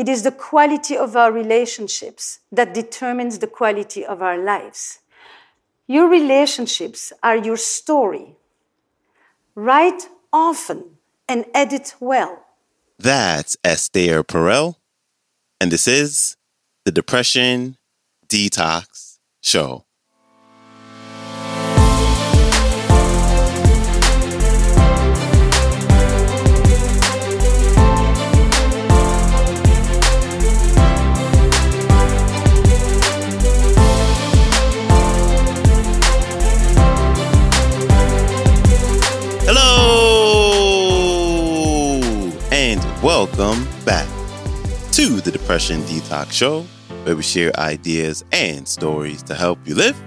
it is the quality of our relationships that determines the quality of our lives. Your relationships are your story. Write often and edit well. That's Esther Perel, and this is the Depression Detox Show. Welcome back to the Depression Detox Show, where we share ideas and stories to help you live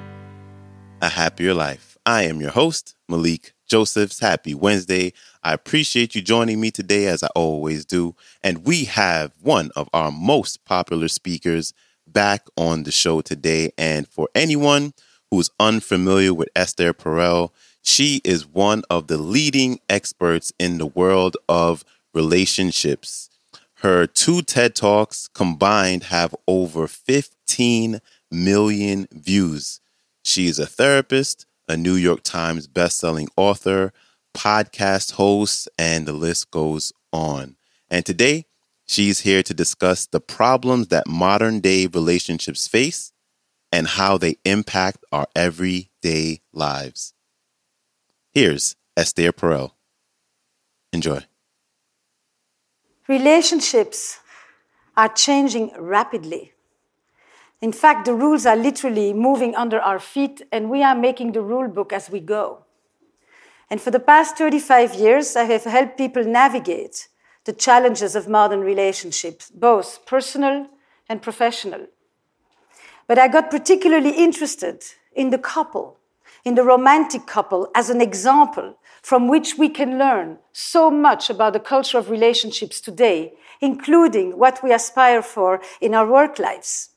a happier life. I am your host, Malikee Josephs. Happy Wednesday. I appreciate you joining me today, as I always do. And we have one of our most popular speakers back on the show today. And for anyone who's unfamiliar with Esther Perel, she is one of the leading experts in the world of relationships. Her two TED Talks combined have over 15 million views. She is a therapist, a New York Times bestselling author, podcast host, and the list goes on. And today, she's here to discuss the problems that modern day relationships face and how they impact our everyday lives. Here's Esther Perel. Enjoy. Relationships are changing rapidly. In fact, the rules are literally moving under our feet, and we are making the rule book as we go. And for the past 35 years, I have helped people navigate the challenges of modern relationships, both personal and professional. But I got particularly interested in the couple, in the romantic couple, as an example from which we can learn so much about the culture of relationships today, including what we aspire for in our work lives.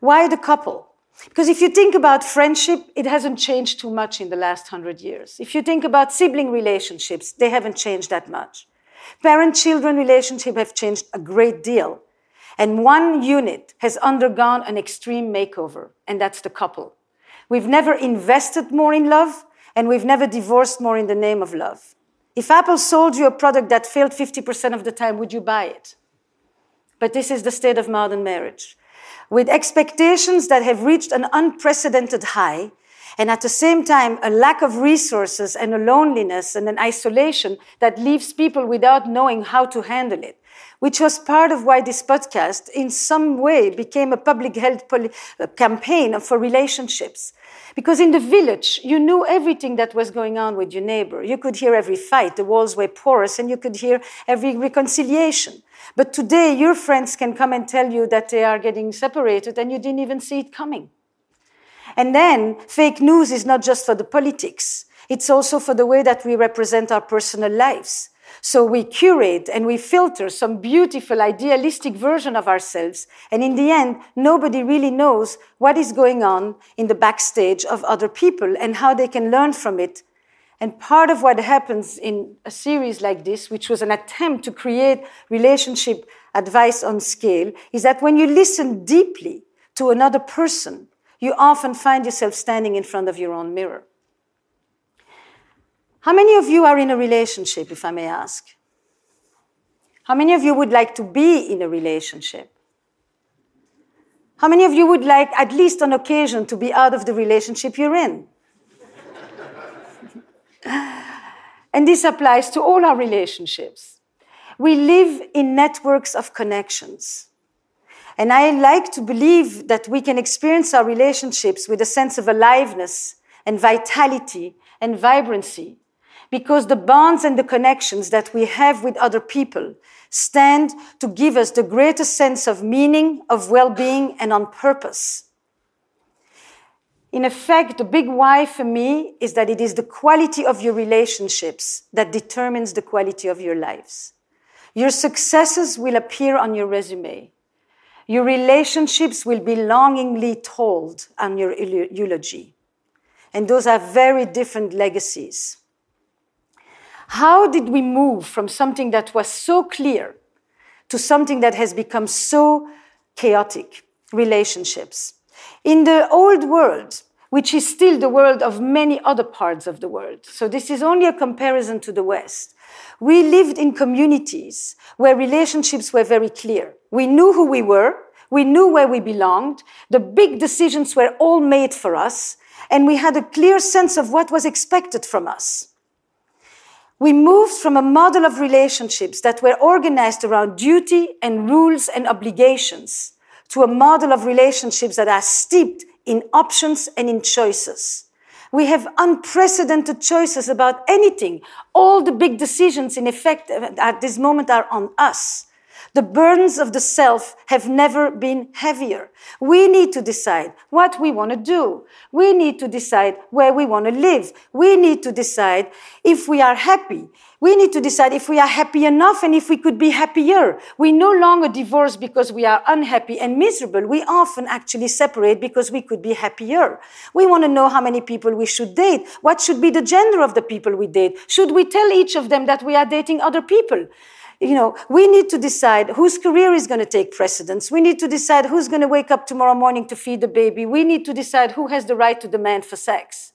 Why the couple? Because if you think about friendship, it hasn't changed too much in the last hundred years. If you think about sibling relationships, they haven't changed that much. Parent children relationships have changed a great deal. And one unit has undergone an extreme makeover, and that's the couple. We've never invested more in love, and we've never divorced more in the name of love. If Apple sold you a product that failed 50% of the time, would you buy it? But this is the state of modern marriage. With expectations that have reached an unprecedented high, and at the same time, a lack of resources and a loneliness and an isolation that leaves people without knowing how to handle it, which was part of why this podcast, in some way, became a public health poli- uh, campaign for relationships. Because in the village, you knew everything that was going on with your neighbor. You could hear every fight, the walls were porous, and you could hear every reconciliation. But today, your friends can come and tell you that they are getting separated, and you didn't even see it coming. And then, fake news is not just for the politics, it's also for the way that we represent our personal lives. So we curate and we filter some beautiful, idealistic version of ourselves. And in the end, nobody really knows what is going on in the backstage of other people and how they can learn from it. And part of what happens in a series like this, which was an attempt to create relationship advice on scale, is that when you listen deeply to another person, you often find yourself standing in front of your own mirror. How many of you are in a relationship, if I may ask? How many of you would like to be in a relationship? How many of you would like, at least on occasion, to be out of the relationship you're in? and this applies to all our relationships. We live in networks of connections. And I like to believe that we can experience our relationships with a sense of aliveness and vitality and vibrancy because the bonds and the connections that we have with other people stand to give us the greatest sense of meaning, of well-being, and on purpose. In effect, the big why for me is that it is the quality of your relationships that determines the quality of your lives. Your successes will appear on your resume. Your relationships will be longingly told on your eulogy. And those are very different legacies. How did we move from something that was so clear to something that has become so chaotic relationships. In the old world, which is still the world of many other parts of the world, so this is only a comparison to the West, we lived in communities where relationships were very clear. We knew who we were, we knew where we belonged, the big decisions were all made for us, and we had a clear sense of what was expected from us. We moved from a model of relationships that were organized around duty and rules and obligations to a model of relationships that are steeped in options and in choices. We have unprecedented choices about anything. All the big decisions, in effect, at this moment are on us. The burdens of the self have never been heavier. We need to decide what we want to do. We need to decide where we want to live. We need to decide if we are happy. We need to decide if we are happy enough and if we could be happier. We no longer divorce because we are unhappy and miserable. We often actually separate because we could be happier. We want to know how many people we should date. What should be the gender of the people we date? Should we tell each of them that we are dating other people? You know, we need to decide whose career is going to take precedence. We need to decide who's going to wake up tomorrow morning to feed the baby. We need to decide who has the right to demand for sex.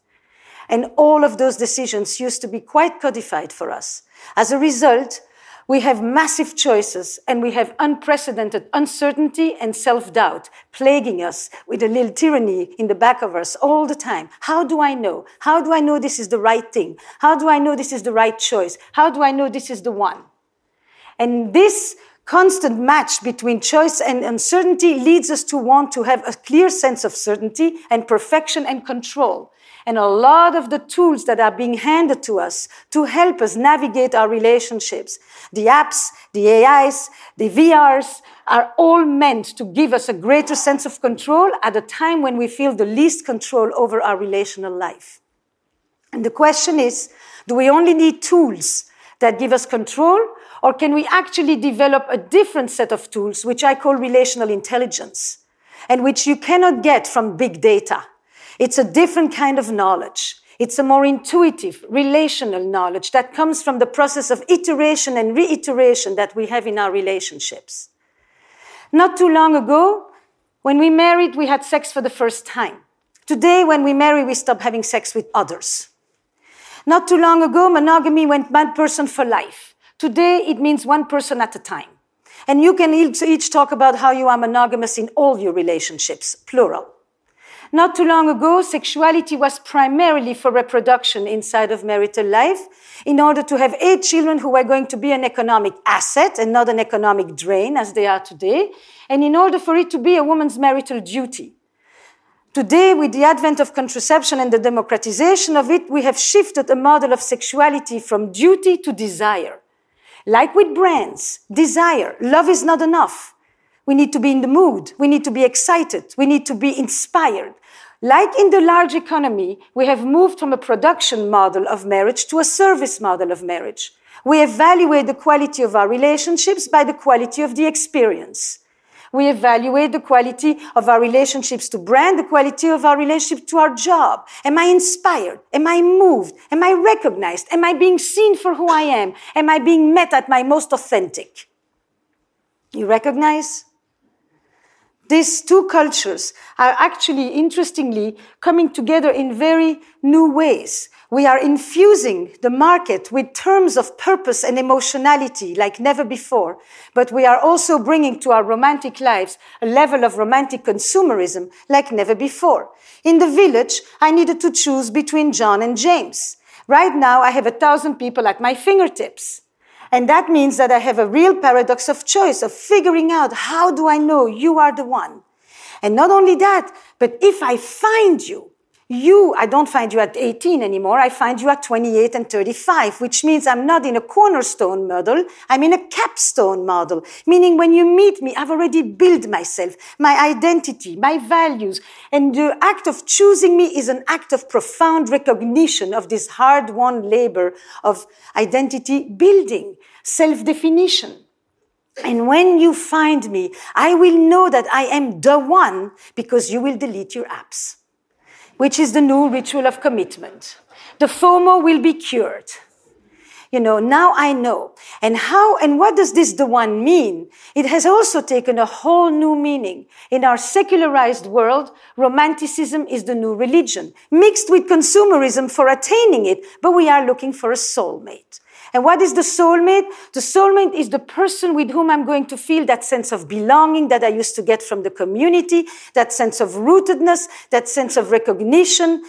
And all of those decisions used to be quite codified for us. As a result, we have massive choices and we have unprecedented uncertainty and self-doubt plaguing us with a little tyranny in the back of us all the time. How do I know? How do I know this is the right thing? How do I know this is the right choice? How do I know this is the one? And this constant match between choice and uncertainty leads us to want to have a clear sense of certainty and perfection and control. And a lot of the tools that are being handed to us to help us navigate our relationships, the apps, the AIs, the VRs, are all meant to give us a greater sense of control at a time when we feel the least control over our relational life. And the question is, do we only need tools that give us control or can we actually develop a different set of tools, which I call relational intelligence, and which you cannot get from big data? It's a different kind of knowledge. It's a more intuitive, relational knowledge that comes from the process of iteration and reiteration that we have in our relationships. Not too long ago, when we married, we had sex for the first time. Today, when we marry, we stop having sex with others. Not too long ago, monogamy went one person for life. Today, it means one person at a time. And you can each talk about how you are monogamous in all your relationships, plural. Not too long ago, sexuality was primarily for reproduction inside of marital life in order to have eight children who were going to be an economic asset and not an economic drain as they are today, and in order for it to be a woman's marital duty. Today, with the advent of contraception and the democratization of it, we have shifted a model of sexuality from duty to desire. Like with brands, desire, love is not enough. We need to be in the mood. We need to be excited. We need to be inspired. Like in the large economy, we have moved from a production model of marriage to a service model of marriage. We evaluate the quality of our relationships by the quality of the experience. We evaluate the quality of our relationships to brand, the quality of our relationship to our job. Am I inspired? Am I moved? Am I recognized? Am I being seen for who I am? Am I being met at my most authentic? You recognize? These two cultures are actually, interestingly, coming together in very new ways. We are infusing the market with terms of purpose and emotionality like never before. But we are also bringing to our romantic lives a level of romantic consumerism like never before. In the village, I needed to choose between John and James. Right now, I have a thousand people at my fingertips. And that means that I have a real paradox of choice, of figuring out how do I know you are the one? And not only that, but if I find you, you, I don't find you at 18 anymore. I find you at 28 and 35, which means I'm not in a cornerstone model. I'm in a capstone model, meaning when you meet me, I've already built myself, my identity, my values. And the act of choosing me is an act of profound recognition of this hard won labor of identity building, self definition. And when you find me, I will know that I am the one because you will delete your apps which is the new ritual of commitment. The FOMO will be cured. You know, now I know. And how and what does this the one mean? It has also taken a whole new meaning. In our secularized world, romanticism is the new religion, mixed with consumerism for attaining it, but we are looking for a soulmate. And what is the soulmate? The soulmate is the person with whom I'm going to feel that sense of belonging that I used to get from the community, that sense of rootedness, that sense of recognition,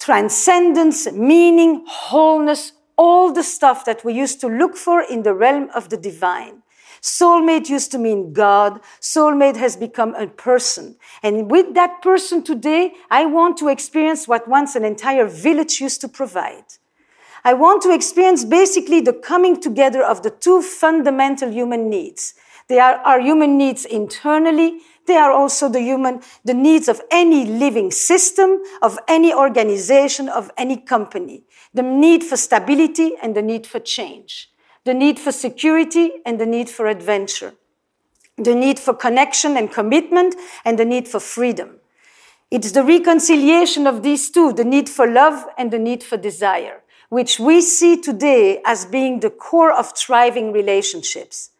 transcendence, meaning, wholeness, all the stuff that we used to look for in the realm of the divine. Soulmate used to mean God. Soulmate has become a person. And with that person today, I want to experience what once an entire village used to provide. I want to experience basically the coming together of the two fundamental human needs. They are our human needs internally. They are also the human, the needs of any living system, of any organization, of any company. The need for stability and the need for change. The need for security and the need for adventure. The need for connection and commitment and the need for freedom. It's the reconciliation of these two, the need for love and the need for desire which we see today as being the core of thriving relationships.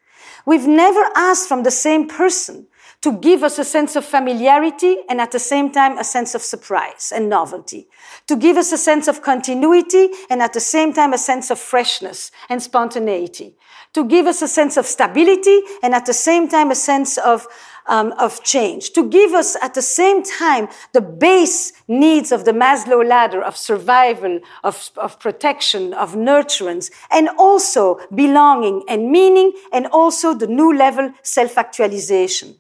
We've never asked from the same person to give us a sense of familiarity and at the same time a sense of surprise and novelty, to give us a sense of continuity and at the same time a sense of freshness and spontaneity, to give us a sense of stability and at the same time a sense of um, of change, to give us at the same time the base needs of the Maslow ladder of survival, of, of protection, of nurturance, and also belonging and meaning, and also the new level self-actualization.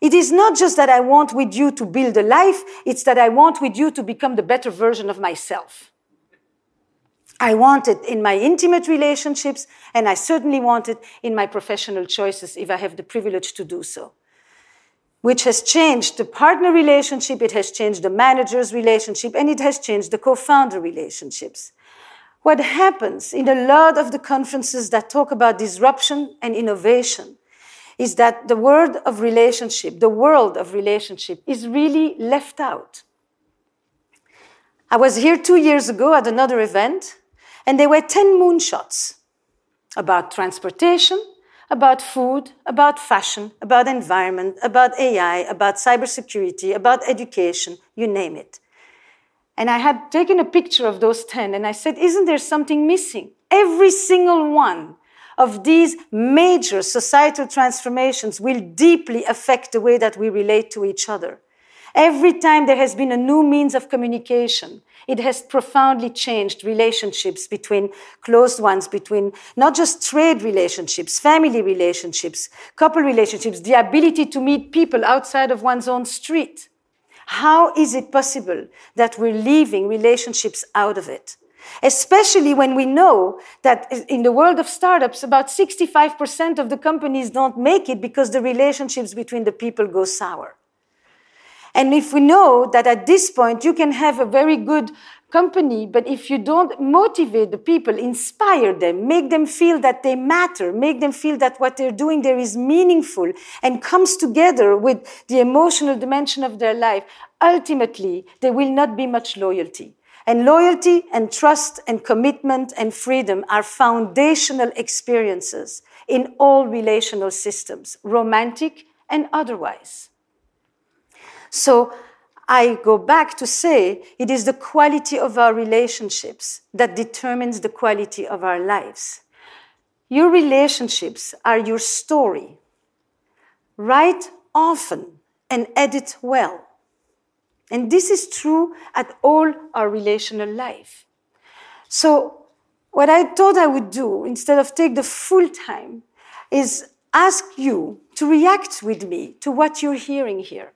It is not just that I want with you to build a life, it's that I want with you to become the better version of myself. I want it in my intimate relationships, and I certainly want it in my professional choices if I have the privilege to do so which has changed the partner relationship, it has changed the manager's relationship, and it has changed the co-founder relationships. What happens in a lot of the conferences that talk about disruption and innovation is that the word of relationship, the world of relationship, is really left out. I was here two years ago at another event, and there were 10 moonshots about transportation, about food, about fashion, about environment, about AI, about cybersecurity, about education, you name it. And I had taken a picture of those 10 and I said, isn't there something missing? Every single one of these major societal transformations will deeply affect the way that we relate to each other. Every time there has been a new means of communication, it has profoundly changed relationships between closed ones, between not just trade relationships, family relationships, couple relationships, the ability to meet people outside of one's own street. How is it possible that we're leaving relationships out of it? Especially when we know that in the world of startups, about 65% of the companies don't make it because the relationships between the people go sour. And if we know that at this point you can have a very good company, but if you don't motivate the people, inspire them, make them feel that they matter, make them feel that what they're doing there is meaningful and comes together with the emotional dimension of their life, ultimately there will not be much loyalty. And loyalty and trust and commitment and freedom are foundational experiences in all relational systems, romantic and otherwise. So I go back to say it is the quality of our relationships that determines the quality of our lives. Your relationships are your story. Write often and edit well. And this is true at all our relational life. So what I thought I would do instead of take the full time is ask you to react with me to what you're hearing here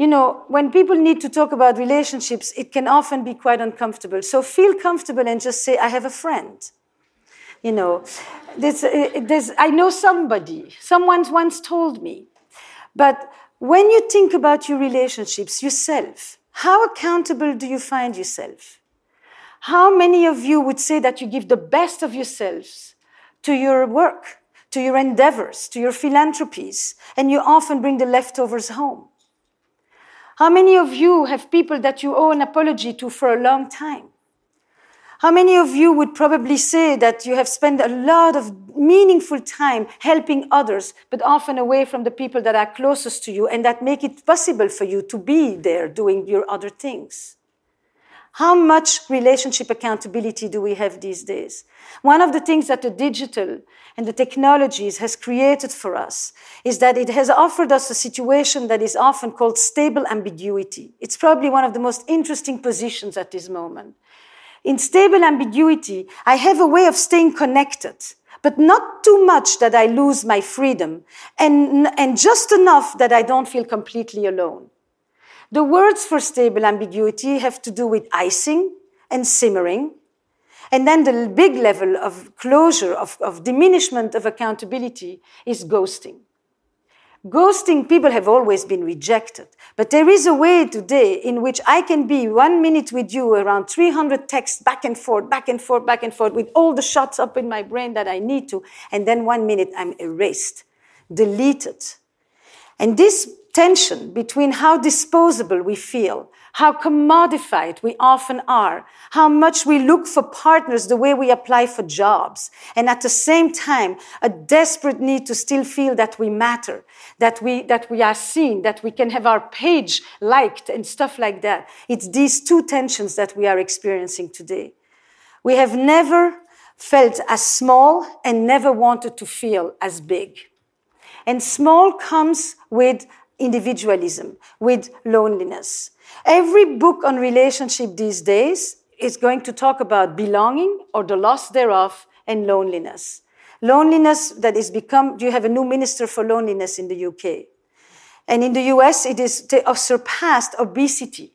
you know, when people need to talk about relationships, it can often be quite uncomfortable. So feel comfortable and just say, I have a friend. You know, there's, uh, there's, I know somebody, someone once told me. But when you think about your relationships, yourself, how accountable do you find yourself? How many of you would say that you give the best of yourselves to your work, to your endeavors, to your philanthropies, and you often bring the leftovers home? How many of you have people that you owe an apology to for a long time? How many of you would probably say that you have spent a lot of meaningful time helping others, but often away from the people that are closest to you and that make it possible for you to be there doing your other things? How much relationship accountability do we have these days? One of the things that the digital and the technologies has created for us is that it has offered us a situation that is often called stable ambiguity. It's probably one of the most interesting positions at this moment. In stable ambiguity, I have a way of staying connected, but not too much that I lose my freedom and, and just enough that I don't feel completely alone. The words for stable ambiguity have to do with icing and simmering. And then the big level of closure, of, of diminishment of accountability is ghosting. Ghosting, people have always been rejected. But there is a way today in which I can be one minute with you around 300 texts back and forth, back and forth, back and forth with all the shots up in my brain that I need to. And then one minute I'm erased, deleted. And this tension between how disposable we feel, how commodified we often are, how much we look for partners the way we apply for jobs, and at the same time, a desperate need to still feel that we matter, that we, that we are seen, that we can have our page liked and stuff like that. It's these two tensions that we are experiencing today. We have never felt as small and never wanted to feel as big. And small comes with individualism, with loneliness. Every book on relationship these days is going to talk about belonging or the loss thereof and loneliness. Loneliness that is become, you have a new minister for loneliness in the UK. And in the US, it is surpassed obesity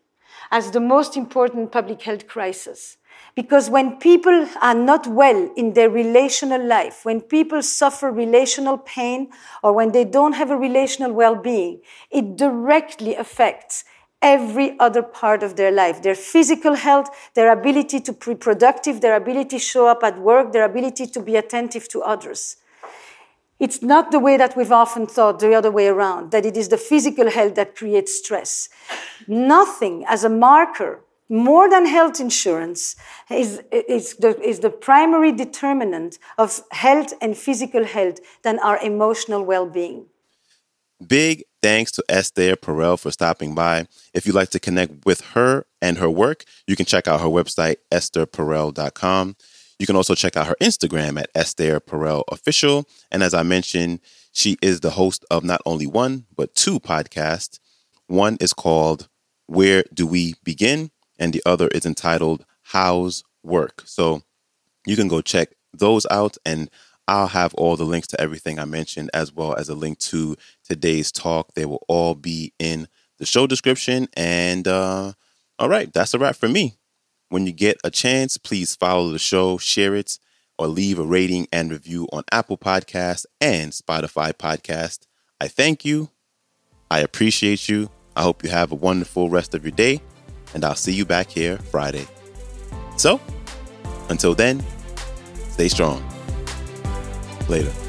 as the most important public health crisis. Because when people are not well in their relational life, when people suffer relational pain, or when they don't have a relational well-being, it directly affects every other part of their life their physical health, their ability to be productive, their ability to show up at work, their ability to be attentive to others. It's not the way that we've often thought the other way around, that it is the physical health that creates stress. Nothing as a marker more than health insurance is, is, the, is the primary determinant of health and physical health than our emotional well-being. Big thanks to Esther Perel for stopping by. If you'd like to connect with her and her work, you can check out her website, estherperel.com. You can also check out her Instagram at Esther Perel Official. And as I mentioned, she is the host of not only one, but two podcasts. One is called Where Do We Begin? And the other is entitled How's Work. So you can go check those out and I'll have all the links to everything I mentioned as well as a link to today's talk. They will all be in the show description. And uh, all right, that's a wrap for me. When you get a chance, please follow the show, share it, or leave a rating and review on Apple Podcast and Spotify Podcast. I thank you. I appreciate you. I hope you have a wonderful rest of your day and I'll see you back here Friday. So, until then, stay strong. Later.